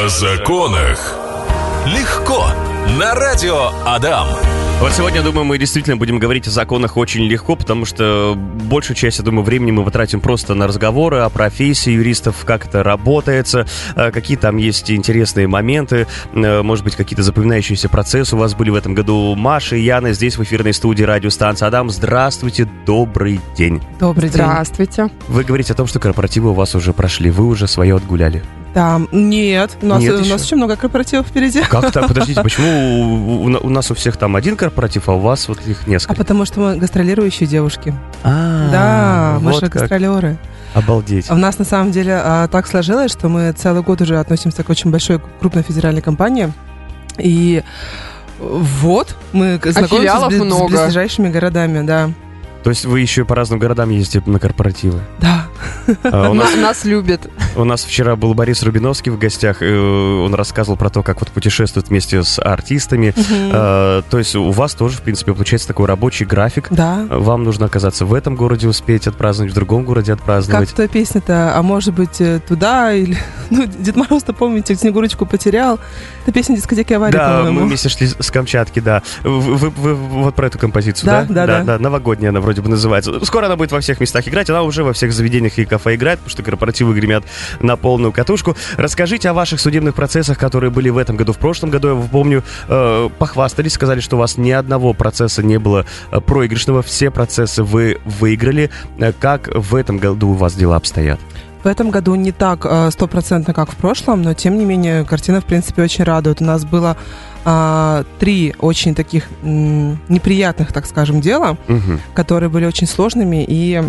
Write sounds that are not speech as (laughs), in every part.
О законах. Легко. На радио Адам. Вот сегодня, думаю, мы действительно будем говорить о законах очень легко, потому что большую часть, я думаю, времени мы потратим просто на разговоры о профессии юристов, как это работается, э, какие там есть интересные моменты, э, может быть, какие-то запоминающиеся процессы у вас были в этом году. Маша и Яна здесь в эфирной студии радиостанции Адам. Здравствуйте, добрый день. Добрый день. Здравствуйте. Вы говорите о том, что корпоративы у вас уже прошли, вы уже свое отгуляли. Да, нет, у нас, Нет у еще? нас еще много корпоративов впереди. Как так? Подождите, (laughs) почему у, у- у нас у всех там один корпоратив, а у вас вот их А несколько? потому что мы гастролирующие девушки. А, да, мы же как. гастролеры. Обалдеть. А У нас на самом деле а, так сложилось, что мы целый год уже относимся к очень большой крупной федеральной компании. И вот мы к- знакомимся с, филиалов бли- с много. близлежащими городами, да. То есть вы еще и по разным городам ездите на корпоративы? Да. А, У нас, Нас, любят. у нас вчера был Борис Рубиновский в гостях, он рассказывал про то, как вот путешествует вместе с артистами. А, То есть у вас тоже, в принципе, получается такой рабочий график. Да. Вам нужно оказаться в этом городе, успеть отпраздновать, в другом городе Как отпраздновать. то песня-то, а может быть э, туда или... (laughs) Ну, Дед Мороз-то, помните, Снегурочку потерял. Это песня дискотеки аварии, Да, мы вместе шли с Камчатки, да. Вы, вы- вы вот про эту композицию, да? Да, да, да. новогодняя она вроде бы называется. Скоро она будет во всех местах играть, она уже во всех заведениях и кафе играет, потому что корпоративы гремят на полную катушку. Расскажите о ваших судебных процессах, которые были в этом году. В прошлом году, я помню, э, похвастались, сказали, что у вас ни одного процесса не было э, проигрышного, все процессы вы выиграли. Э, Как в этом году у вас дела обстоят? В этом году не так э, стопроцентно, как в прошлом, но тем не менее картина, в принципе, очень радует. У нас было а, три очень таких м, неприятных, так скажем, дела, Мгм. которые были очень сложными и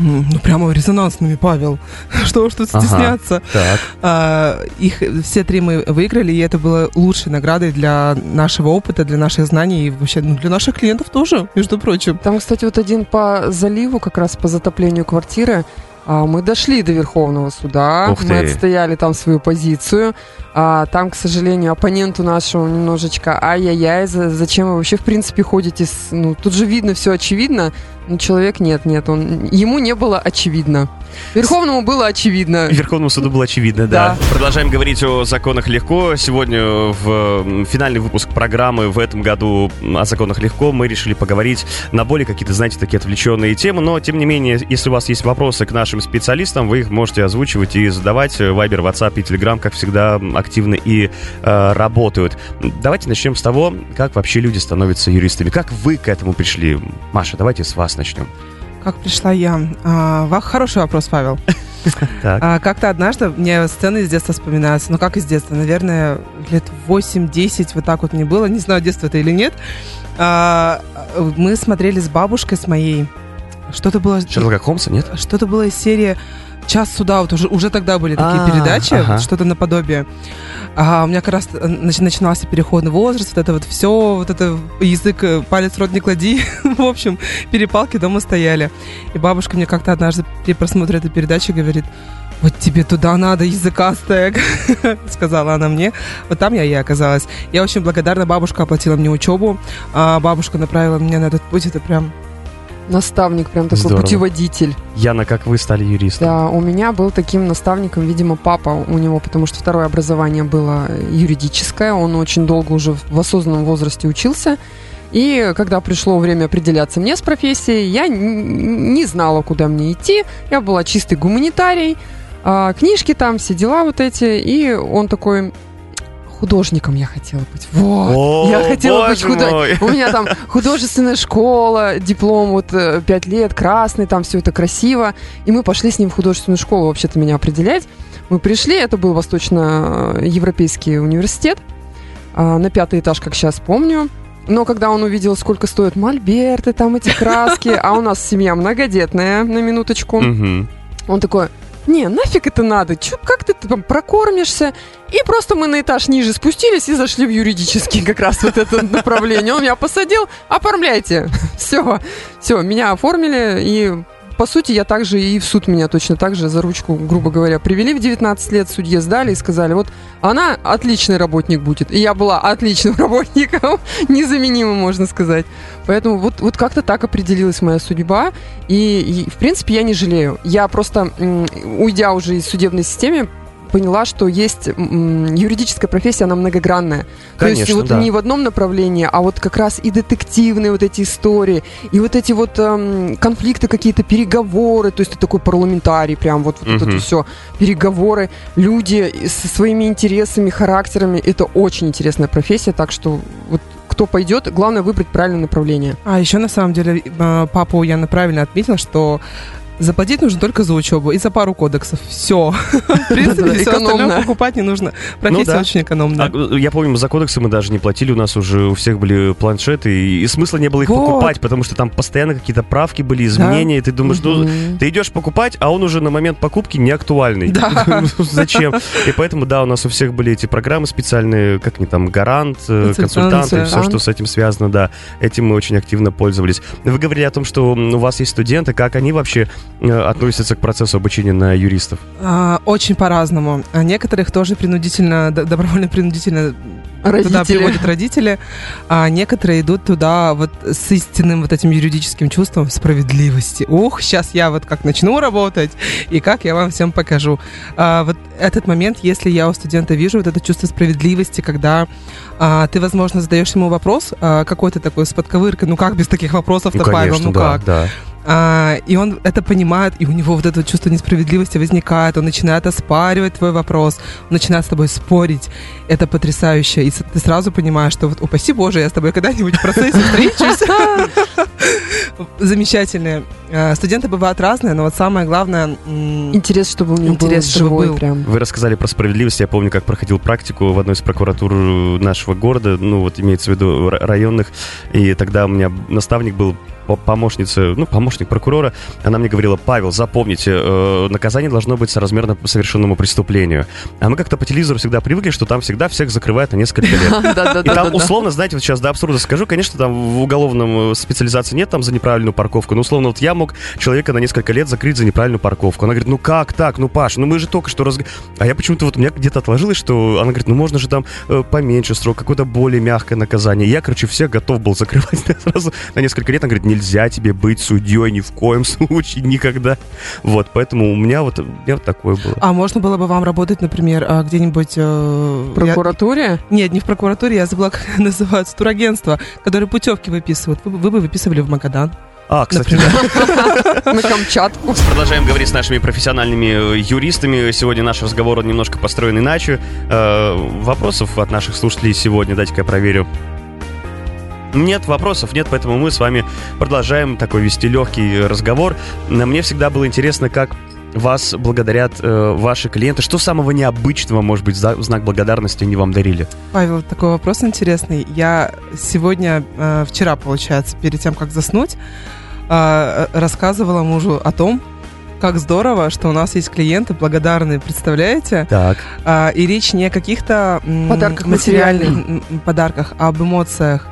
ну, прямо резонансными, Павел. (laughs) Что уж тут Ага. стесняться. Так. А, их все три мы выиграли, и это было лучшей наградой для нашего опыта, для наших знаний и вообще ну, для наших клиентов тоже, между прочим. Там, кстати, вот один по заливу, как раз по затоплению квартиры. А, Мы дошли до Верховного суда, Ух мы ты. отстояли там свою позицию. А, там, к сожалению, оппоненту нашему немножечко ай-яй-яй, за- зачем вы вообще в принципе ходите с... Ну, тут же видно, все очевидно, но человек нет, нет, он... ему не было очевидно. Верховному было очевидно. Верховному суду было очевидно, да. Да. Продолжаем говорить о законах легко. Сегодня в финальный выпуск программы в этом году о законах легко мы решили поговорить на более какие-то, знаете, такие отвлеченные темы. Но, тем не менее, если у вас есть вопросы к нашим специалистам, вы их можете озвучивать и задавать. Вайбер, WhatsApp и Telegram, как всегда, активно и э, работают. Давайте начнем с того, как вообще люди становятся юристами. Как вы к этому пришли? Маша, давайте с вас начнем. Как пришла я? А, хороший вопрос, Павел. (laughs) А, как-то однажды мне сцены из детства вспоминаются. Ну, как из детства? Наверное, лет 8-10 вот так вот мне было. Не знаю, детство это или нет. А, мы смотрели с бабушкой с моей. Что-то было... Шерлока Холмса, нет? Что-то было из серии «Час суда». Вот уже, уже тогда были такие А, передачи, ага. что-то наподобие. А у меня как раз э, нач- начинался переходный возраст, вот это вот все, вот это язык, э, палец в рот не клади. (laughs) В общем, перепалки дома стояли. И бабушка мне как-то однажды при просмотре этой передачи говорит, вот тебе туда надо, языкастая, (laughs) сказала она мне. Вот там я и оказалась. Я очень благодарна, бабушка оплатила мне учебу, а бабушка направила меня на этот путь, это прям... Наставник, прям такой Здорово. путеводитель. Яна, как вы стали юристом? Да, у меня был таким наставником, видимо, папа у него, потому что второе образование было юридическое, он очень долго уже в- осознанном возрасте учился. И когда пришло время определяться мне с профессией, я не знала, куда мне идти. Я была чистый гуманитарий, а, книжки там, все дела вот эти. И он такой, художником я хотела быть. Вот. О, я хотела быть художником. У меня там (laughs) художественная школа, диплом вот э, пять лет, красный, там все это красиво. И мы пошли с ним в художественную школу вообще-то меня определять. Мы пришли, это был Восточноевропейский университет, а, на пятый этаж, как сейчас помню. Но когда он увидел, сколько стоят мольберты, там эти краски, (laughs) а у нас семья многодетная, на минуточку, он такой, не, нафиг это надо, Чё, как ты там прокормишься? И просто мы на этаж ниже спустились и зашли в юридический как раз вот это направление. Он меня посадил, оформляйте. (laughs) Все, все, меня оформили, и по сути, я также и в суд меня точно так же за ручку, грубо говоря, привели в 19 лет, судье сдали и сказали, вот она отличный работник будет. И я была отличным (laughs) работником, незаменимым, можно сказать. Поэтому вот, вот как-то так определилась моя судьба. И, и, в принципе, я не жалею. Я просто, уйдя уже из судебной системы, поняла, что есть юридическая профессия, она многогранная. Конечно, То есть вот да. не в одном направлении, а вот как раз и детективные вот эти истории, и вот эти вот эм, конфликты какие-то, переговоры, то есть ты такой парламентарий, прям вот, вот Мгм. это все, переговоры, люди со своими интересами, характерами, это очень интересная профессия, так что вот кто пойдет, главное выбрать правильное направление. А еще на самом деле э, папу Яна правильно отметил, что заплатить нужно только за учебу и за пару кодексов. Все. (laughs) В принципе, все остальное покупать не нужно. Профессия да. очень экономная. А, я помню, за кодексы мы даже не платили, у нас уже у всех были планшеты, и, смысла не было их покупать, потому что там постоянно какие-то правки были, изменения, ты думаешь, ну, ты идешь покупать, а он уже на момент покупки не актуальный. (laughs) Ну, Зачем? И поэтому, да, у нас у всех были эти программы специальные, как они там, гарант, э, Консультант, консультант, и все, что с этим связано, да. Этим мы очень активно пользовались. Вы говорили о том, что у вас есть студенты, как они вообще э, относятся к процессу обучения на юристов? А, Очень по-разному. А некоторых тоже принудительно, д- добровольно-принудительно туда Родители. приводят родители, а некоторые идут туда вот с истинным вот этим юридическим чувством справедливости. Ух, сейчас я вот как начну работать, и как я вам всем покажу. А, вот этот момент, если я у студента вижу вот это чувство справедливости, когда а, ты, возможно, задаешь ему вопрос а, какой-то такой с подковыркой, ну как без таких вопросов-то, Ну, Павел, конечно, ну да, как? да. А, и он это понимает, и у него вот это чувство несправедливости возникает, он начинает оспаривать твой вопрос, он начинает с тобой спорить. Это потрясающе. И ты сразу понимаешь, что вот, упаси Боже, я с тобой когда-нибудь в процессе встречусь. (laughs) Замечательные. А, Студенты бывают разные, но вот самое главное... Интерес, чтобы у него Интерес, был чтобы живой был. прям. Вы рассказали про справедливость. Я помню, как проходил практику в одной из прокуратур нашего города, ну вот имеется в виду ра- районных. И тогда у меня наставник был по- помощница, ну, помощник прокурора, она мне говорила, Павел, запомните, э, наказание должно быть соразмерно совершенному преступлению. А мы как-то по телевизору всегда привыкли, что там всегда всех закрывают на несколько лет. (laughs) И там, условно, знаете, вот сейчас до абсурда скажу, конечно, там в уголовном э, специализации нет там за неправильную парковку, но условно вот я мог человека на несколько лет закрыть за неправильную парковку. Она говорит, ну как так, ну Паш, ну мы же только что раз... А я почему-то вот у меня где-то отложилось, что она говорит, ну можно же там э, поменьше срок, какое-то более мягкое наказание. Я, короче, всех готов был закрывать (laughs) сразу на несколько лет. Она говорит, нельзя тебе быть судьей ни в коем (laughs) случае, никогда. Вот, поэтому у меня вот, у меня вот такое было. А можно было бы вам работать, например, а, где-нибудь... э, В прокуратуре? я- Нет, не в прокуратуре, я забыла, как (laughs) называется, турагентство, которые путевки выписывают. Вы, вы бы выписывали в Магадан. А, кстати, да. На Камчатку. Продолжаем говорить с нашими профессиональными э, юристами. Сегодня наш разговор немножко построен иначе. Э, вопросов от наших слушателей сегодня, дайте-ка я проверю. Нет вопросов, нет, поэтому мы с вами продолжаем такой вести легкий разговор. Но Мне всегда было интересно, как вас благодарят э, ваши клиенты. Что самого необычного, может быть, за- в знак благодарности они вам дарили? Павел, такой вопрос интересный. Я сегодня, э, вчера, получается, перед тем, как заснуть, э, рассказывала мужу о том, как здорово, что у нас есть клиенты благодарные, представляете? Так. А, и речь не о каких-то м, Подарках материальных м, м, подарках, а об эмоциях.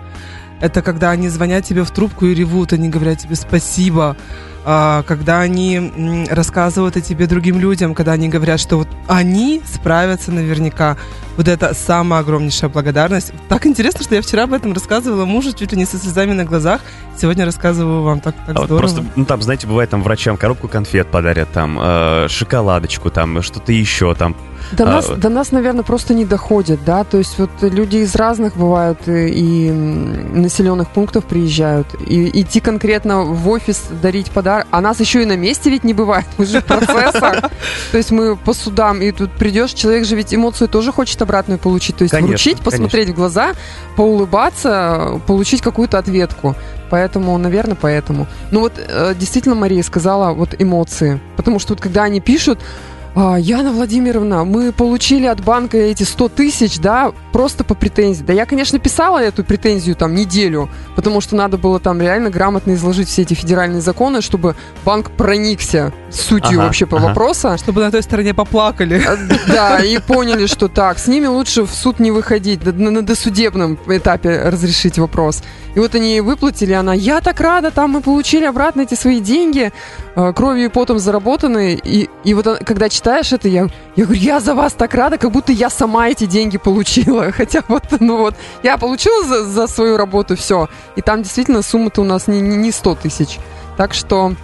Это когда они звонят тебе в трубку и ревут, они говорят тебе спасибо. А, когда они рассказывают о тебе другим людям, когда они говорят, что вот они справятся наверняка. Вот это самая огромнейшая благодарность. Так интересно, что я вчера об этом рассказывала мужу чуть ли не со слезами на глазах. Сегодня рассказываю вам так, так А вот здорово. просто, ну там, знаете, бывает там врачам коробку конфет подарят, там э, шоколадочку, там что-то еще, там До А, нас, до нас, наверное, просто не доходит, да, то есть вот люди из разных бывают и, и, населенных пунктов приезжают, и идти конкретно в офис дарить подарок, а нас еще и на месте ведь не бывает, мы же в процессах, (laughs) то есть мы по судам, и тут придешь, человек же ведь эмоцию тоже хочет обратную получить, то есть Конечно, вручить, посмотреть в глаза, поулыбаться, получить какую-то ответку. Поэтому, наверное, поэтому. Ну вот э, действительно Мария сказала вот эмоции. Потому что вот когда они пишут, «А, Яна Владимировна, мы получили от банка эти 100 тысяч, да, просто по претензии. Да я, конечно, писала эту претензию там неделю, потому что надо было там реально грамотно изложить все эти федеральные законы, чтобы банк проникся сутью Ага, вообще по ага. вопросу. Чтобы на той стороне поплакали. А, Да, и поняли, что так, с ними лучше в суд не выходить, на, досудебном этапе разрешить вопрос. И вот они выплатили, она, я так рада, там мы получили обратно эти свои деньги, э, кровью и потом заработанные. И, и вот когда читаешь это, я, я говорю, я за вас так рада, как будто я сама эти деньги получила. (laughs) Хотя вот, ну вот, я получила за, за свою работу все. И там действительно сумма-то у нас не, не, не 100 тысяч. Так что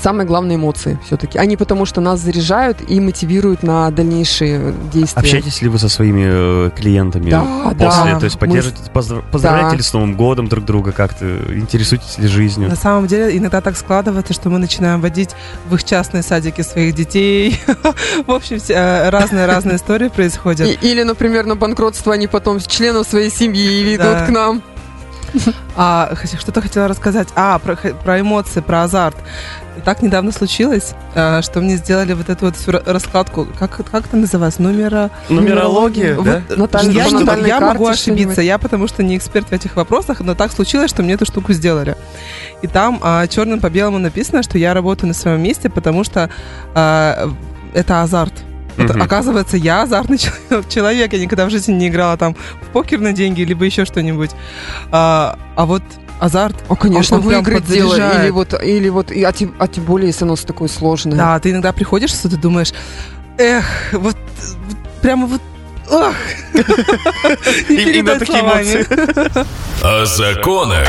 самое главное эмоции все-таки. Они потому что нас заряжают и мотивируют на дальнейшие действия. Общаетесь ли вы со своими э, клиентами Да, после? да. То есть Мы- поддерживаете, поздрав- поздравляете Да. ли с Новым годом друг друга как-то? Интересуетесь ли жизнью? На самом деле иногда так складывается, что мы начинаем водить в их частные садики своих детей. (laughs) В общем, все, э, разные-разные истории происходят. Или, например, на банкротство они потом членов своей семьи ведут к нам. (laughs) А что-то хотела рассказать. А, про, про эмоции, про азарт. И так недавно случилось, э, что мне сделали вот эту вот всю ра- раскладку. Как, как это называется? Номера... Нумерология, Вот, да? Наталья, я не- я могу ошибиться, я потому что не эксперт в этих вопросах, но так случилось, что мне эту штуку сделали. И там а, черным по белому написано, что я работаю на своем месте, потому что а, это азарт. Вот, Мгм. оказывается, я азартный (laughs) чел- человек. Я никогда в жизни не играла там в покер на деньги, либо еще что-нибудь. А, а вот азарт. О, конечно, Он- он выиграть дело. Или вот, или вот, и- а, тем, а тем более, если оно такое сложное. Да, ты иногда приходишь, что ты думаешь, эх, вот, вот прямо вот, ах. (laughs) Не передать такие словами. О законах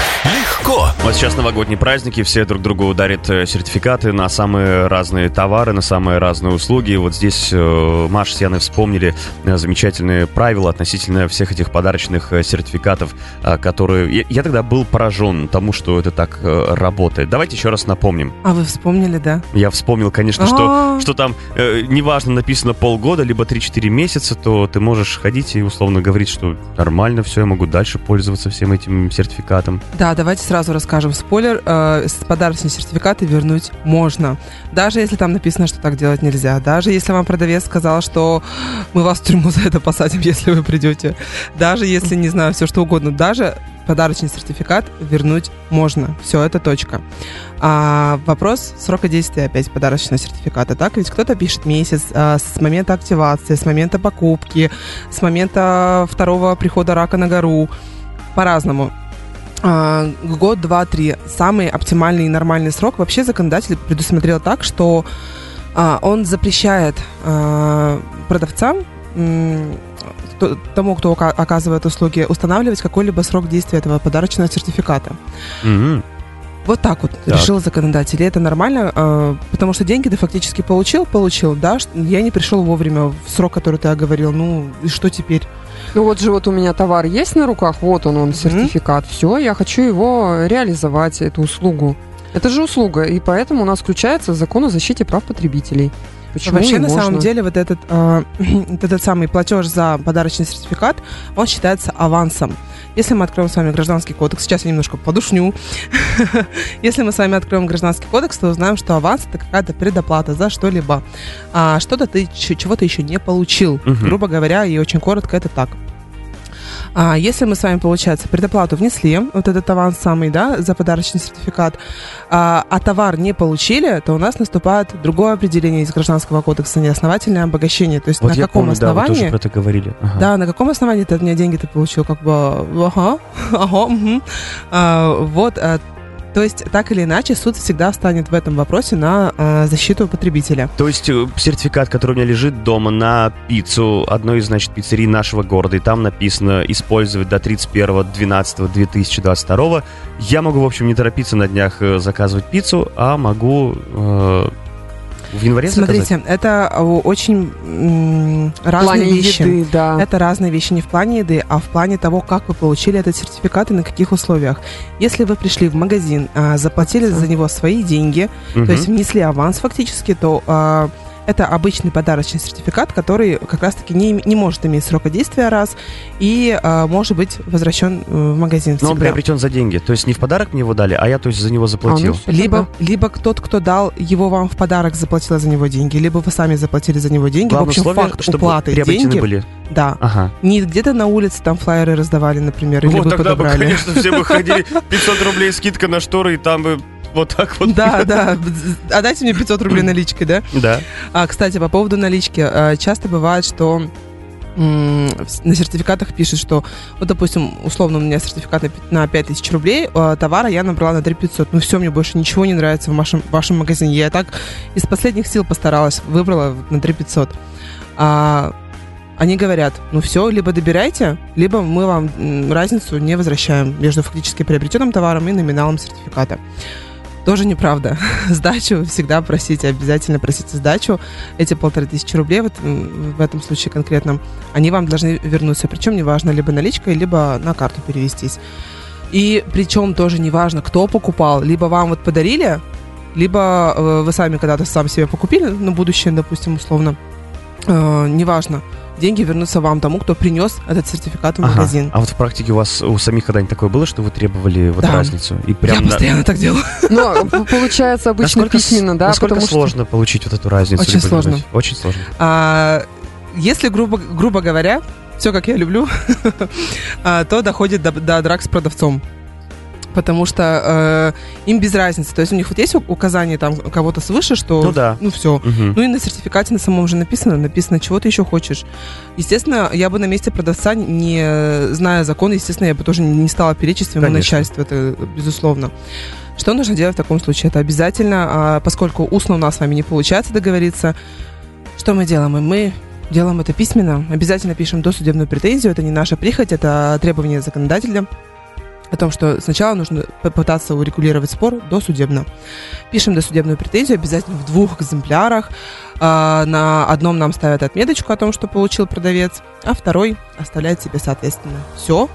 легко. Вот сейчас новогодние праздники, все друг другу дарят э, сертификаты на самые разные товары, на самые разные услуги. И Вот здесь э, Маша с Яной вспомнили э, замечательные правила относительно всех этих подарочных сертификатов, которые... Я, тогда был поражен тому, что это так работает. Давайте еще раз напомним. А вы вспомнили, да? Я вспомнил, конечно, что, А. что там неважно написано полгода, либо 3-4 месяца, то ты можешь ходить и условно говорить, что нормально все, я могу дальше пользоваться всем этим сертификатом. Да, давайте сразу расскажем. Спойлер, э, подарочные сертификаты вернуть можно. Даже если там написано, что так делать нельзя. Даже если вам продавец сказал, что мы вас в тюрьму (laughs) за это посадим, если вы придете. Даже если, не знаю, все что угодно. Даже подарочный сертификат вернуть можно. Все, это точка. А, вопрос срока действия опять подарочного сертификата. Так, ведь кто-то пишет месяц а, с момента активации, с момента покупки, с момента второго прихода рака на гору. По-разному. А, год, два, три. Самый оптимальный и нормальный срок. Вообще законодатель предусмотрел так, что а, он запрещает а, продавцам тому, кто ока- оказывает услуги, устанавливать какой-либо срок действия этого подарочного сертификата. Мгм. Вот так вот Так. решил законодатель. И это нормально, э, потому что деньги ты фактически получил, получил, да, я не пришел вовремя в срок, который ты оговорил, ну и что теперь? Ну вот же вот у меня товар есть на руках, вот он, он, сертификат. Все, я хочу его реализовать, эту услугу. Это же услуга, и поэтому у нас включается закон о защите прав потребителей. Почему Вообще, на можно? самом деле, вот этот, э, (clears throat) вот этот самый платеж за подарочный сертификат, он считается авансом. Если мы откроем с вами гражданский кодекс, сейчас я немножко подушню. (laughs) Если мы с вами откроем гражданский кодекс, то узнаем, что аванс это какая-то предоплата за что-либо. А что-то ты чего-то еще не получил. Грубо говоря, и очень коротко это так. А если мы с вами, получается, предоплату внесли, вот этот аванс самый, да, за подарочный сертификат, а, а товар не получили, то у нас наступает другое определение из Гражданского кодекса, неосновательное обогащение. То есть Вот на каком помню, да, вы основании... тоже про это говорили. Ага. Да, на каком основании ты от меня деньги ты получил? Как бы, ага, ага, мгм. А, вот, а, то есть, так или иначе, суд всегда встанет в этом вопросе на а, защиту потребителя. То есть э, сертификат, который у меня лежит дома на пиццу одной из, значит, пиццерий нашего города, и там написано использовать до 31.12.2022, я могу, в общем, не торопиться на днях э, заказывать пиццу, а могу э, в январе заказать. Смотрите, это а, очень разные плане вещи. еды, да. Это разные вещи не в плане еды, а в плане того, как вы получили этот сертификат и на каких условиях. Если вы пришли в магазин, а, заплатили за него свои деньги, Мгм. то есть внесли аванс фактически, то а, это обычный подарочный сертификат, который как раз-таки не, не может иметь срока действия раз и а, может быть возвращен э, в магазин Но он всегда. приобретен за деньги. То есть не в подарок мне его дали, а я, то есть, за него А, ну заплатил. Либо, тогда. либо тот, кто дал его вам в подарок, заплатил за него деньги, либо вы сами заплатили за него деньги. Главное в общем, условие, факт чтобы уплаты приобретены деньги, были. да, Ага. не где-то на улице там флайеры раздавали, например, или вот вы тогда бы, подобрали. конечно, все бы (laughs) ходили 500 рублей скидка на шторы, и там бы вот так вот. Да, да. А дайте мне 500 рублей наличкой, да? Да. А, кстати, по поводу налички. э, Часто бывает, что на сертификатах пишут, что, вот, допустим, условно, у меня сертификат на пи- на 5000 рублей, э, товара я набрала на 3500. Ну все, мне больше ничего не нравится в вашем, в вашем магазине. Я так из последних сил постаралась, выбрала на 3500. А, они говорят, ну все, либо добирайте, либо мы вам разницу не возвращаем между фактически приобретенным товаром и номиналом сертификата. Тоже неправда. (laughs) Сдачу всегда просите, обязательно просите сдачу. Эти полторы тысячи рублей, вот в этом случае конкретно, они вам должны вернуться. Причем неважно, либо наличкой, либо на карту перевестись. И причем тоже неважно, кто покупал. Либо вам вот подарили, либо э, вы сами когда-то сам себе покупили на будущее, допустим, условно. Э, неважно. Деньги вернутся вам, тому, кто принес этот сертификат в Ага. магазин. А вот в практике у вас у самих когда-нибудь такое было, что вы требовали вот Да. разницу? И Я прям на- постоянно так делаю. Но (laughs) получается обычно Насколько письменно, да? Насколько что- сложно получить вот эту разницу? Очень сложно. Очень сложно. А, если, грубо, грубо говоря, все как я люблю, (laughs) а, то доходит до, до драк с продавцом. Потому что э, им без разницы. То есть у них вот есть указание там кого-то свыше, что Ну да. ну все. Мгм. Ну и на сертификате на самом же написано, написано, чего ты еще хочешь. Естественно, я бы на месте продавца, не зная закон, естественно, я бы тоже не стала перечить своему начальству, это безусловно. Что нужно делать в таком случае? Это обязательно, а, поскольку устно у нас с вами не получается договориться, что мы делаем? Мы делаем это письменно, обязательно пишем досудебную претензию, это не наша прихоть, это требование законодателя о том, что сначала нужно попытаться урегулировать спор досудебно. Пишем досудебную претензию обязательно в двух экземплярах. А, На одном нам ставят отметочку о том, что получил продавец, а второй оставляет себе соответственно. Все.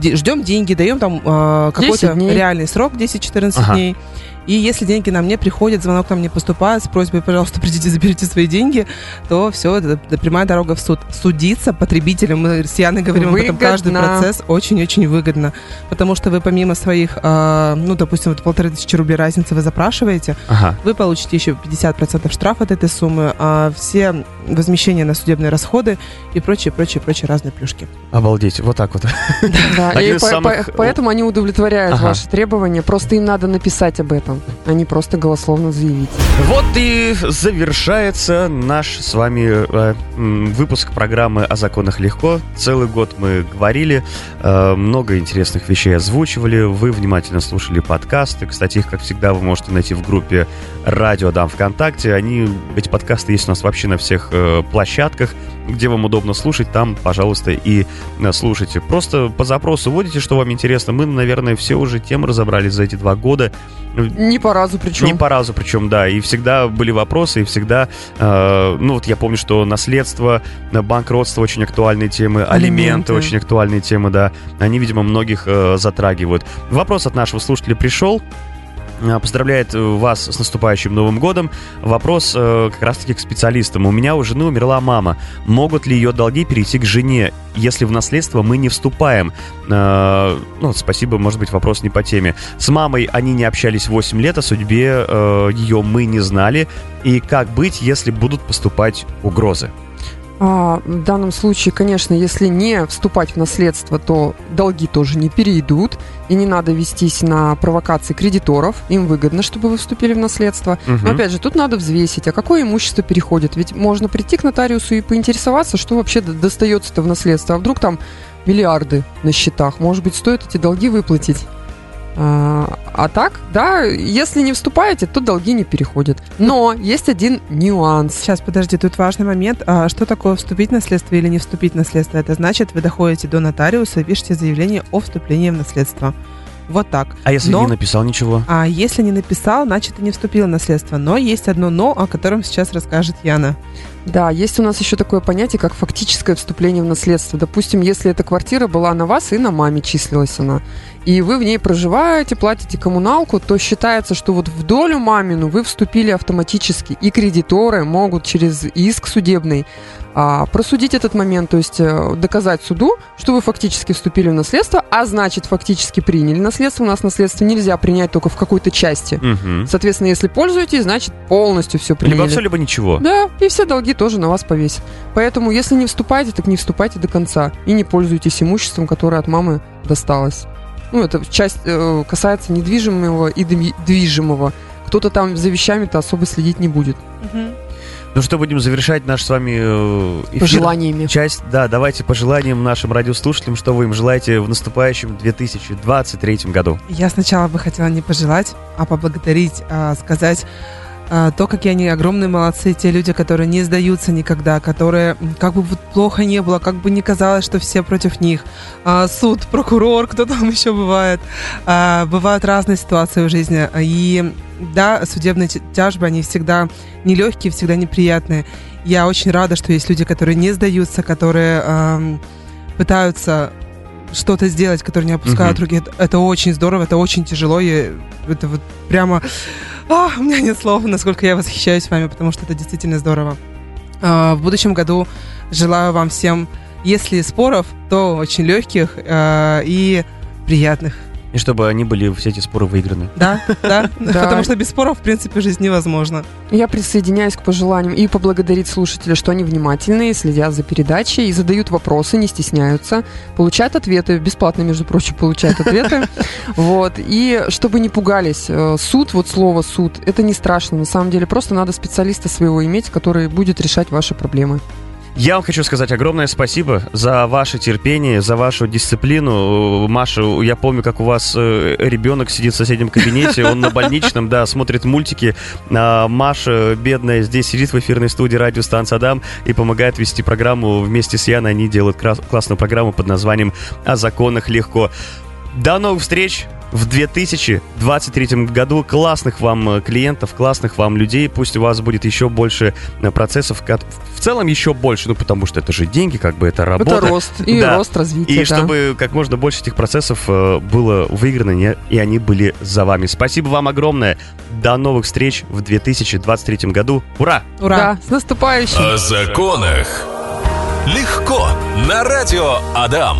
Ждем деньги, даем там а, 10 какой-то реальный срок 10-14 Ага. дней. И если деньги нам не приходят, звонок нам не поступает с просьбой, пожалуйста, (laughs) придите, заберите свои деньги, то все, это, это прямая дорога в суд. Судиться потребителям, мы с Яной говорим об этом каждый Выгодно. процесс, очень-очень выгодно. Потому что вы помимо своих, а, ну, допустим, вот полторы тысячи рублей разницы вы запрашиваете, Ага. вы получите еще 50% штраф от этой суммы, а все возмещения на судебные расходы и прочие, прочие, прочие разные плюшки. Обалдеть, вот так вот. (laughs) Да, и по- по- поэтому они удовлетворяют Ага. ваши требования. Просто им надо написать об этом, а не просто голословно заявить. Вот и завершается наш с вами э, выпуск программы «О законах легко». Целый год мы говорили, э, много интересных вещей озвучивали, вы внимательно слушали подкасты. Кстати, их, как всегда, вы можете найти в группе «Радио Дам ВКонтакте». Они, эти подкасты есть у нас вообще на всех э, площадках, где вам удобно слушать, там, пожалуйста, и э, слушайте. Просто по запросу вводите, что вам интересно. Мы, наверное, все уже темы разобрали за эти два года. Не по разу причем. Не по разу причем, да. И всегда были вопросы, и всегда... э, ну, вот я помню, что наследство, э, банкротство очень актуальные темы, алименты, Алименты. очень актуальные темы, да. Они, видимо, многих э, затрагивают. Вопрос от нашего слушателя пришел. Э, Поздравляет э, вас с наступающим Новым годом. Вопрос э, как раз-таки к специалистам. У меня у жены умерла мама. Могут ли ее долги перейти к жене, если в наследство мы не вступаем? Э, ну, спасибо, может быть, вопрос не по теме. С мамой они не общались 8 лет, о судьбе э, ее мы не знали. И как быть, если будут поступать угрозы? А, в данном случае, конечно, если не вступать в наследство, то долги тоже не перейдут. И не надо вестись на провокации кредиторов. Им выгодно, чтобы вы вступили в наследство. Но Мгм. опять же, тут надо взвесить, а какое имущество переходит. Ведь можно прийти к нотариусу и поинтересоваться, что вообще достается-то в наследство. А вдруг там миллиарды на счетах. Может быть, стоит эти долги выплатить. А, а так, да, если не вступаете, то долги не переходят. Но есть один нюанс. Сейчас, подожди, тут важный момент. А что такое вступить в наследство или не вступить в наследство? Это значит, вы доходите до нотариуса и пишете заявление о вступлении в наследство. Вот так. А если Но- не написал ничего? А если не написал, значит, и не вступил в наследство. Но есть одно «но», о котором сейчас расскажет Яна. Да, есть у нас еще такое понятие, как фактическое вступление в наследство. Допустим, если эта квартира была на вас и на маме числилась она, и вы в ней проживаете, платите коммуналку, то считается, что вот в долю мамину вы вступили автоматически, и кредиторы могут через иск судебный а, просудить этот момент, то есть э, доказать суду, что вы фактически вступили в наследство, а значит фактически приняли наследство. У нас наследство нельзя принять только в какой-то части. Мгм. Соответственно, если пользуетесь, значит полностью все приняли. Либо все, либо ничего. Да, и все долги тоже на вас повесят. Поэтому, если не вступаете, так не вступайте до конца. И не пользуйтесь имуществом, которое от мамы досталось. Ну, это часть э, касается недвижимого и дви- движимого. Кто-то там за вещами-то особо следить не будет. Ну что, будем завершать наш с вами э, эфир. Пожеланиями. Часть, да, давайте пожеланиям нашим радиослушателям, что вы им желаете в наступающем 2023 году. Я сначала бы хотела не пожелать, а поблагодарить, а, сказать то, какие они огромные молодцы, те люди, которые не сдаются никогда, которые, как бы плохо не было, как бы не казалось, что все против них. А, суд, прокурор, кто там (laughs) еще бывает. А, бывают разные ситуации в жизни. И да, судебные тя- тяжбы, они всегда нелегкие, всегда неприятные. Я очень рада, что есть люди, которые не сдаются, которые пытаются что-то сделать, которые не опускают Мгм. руки. Это, это очень здорово, это очень тяжело. И это вот прямо... А, у меня нет слов, насколько я восхищаюсь вами, потому что это действительно здорово. А, в будущем году желаю вам всем, если споров, то очень легких а, и приятных. И чтобы они были, все эти споры выиграны. Да, да, (laughs) Да. потому что без споров, в принципе, жизнь невозможна. Я присоединяюсь к пожеланиям и поблагодарить слушателя, что они внимательные, следят за передачей и задают вопросы, не стесняются, получают ответы, бесплатно, между прочим, получают ответы. (laughs) Вот. И чтобы не пугались, э, суд, вот слово суд, это не страшно, на самом деле, просто надо специалиста своего иметь, который будет решать ваши проблемы. Я вам хочу сказать огромное спасибо за ваше терпение, за вашу дисциплину. Э, Маша, я помню, как у вас э, ребенок сидит в соседнем кабинете, он на больничном, да, смотрит мультики. А Маша, бедная, здесь сидит в эфирной студии радиостанции Адам и помогает вести программу вместе с Яной. Они делают классную программу под названием «О законах легко». До новых встреч в 2023 году. Классных вам э, клиентов, классных вам людей. Пусть у вас будет еще больше э, процессов. В целом еще больше, ну потому что это же деньги, как бы это работа. Это рост и Да. рост развития. И да. чтобы как можно больше этих процессов э, было выиграно, и они были за вами. Спасибо вам огромное. До новых встреч в 2023 году. Ура! Ура! Да, с наступающим! О законах легко на радио Адам.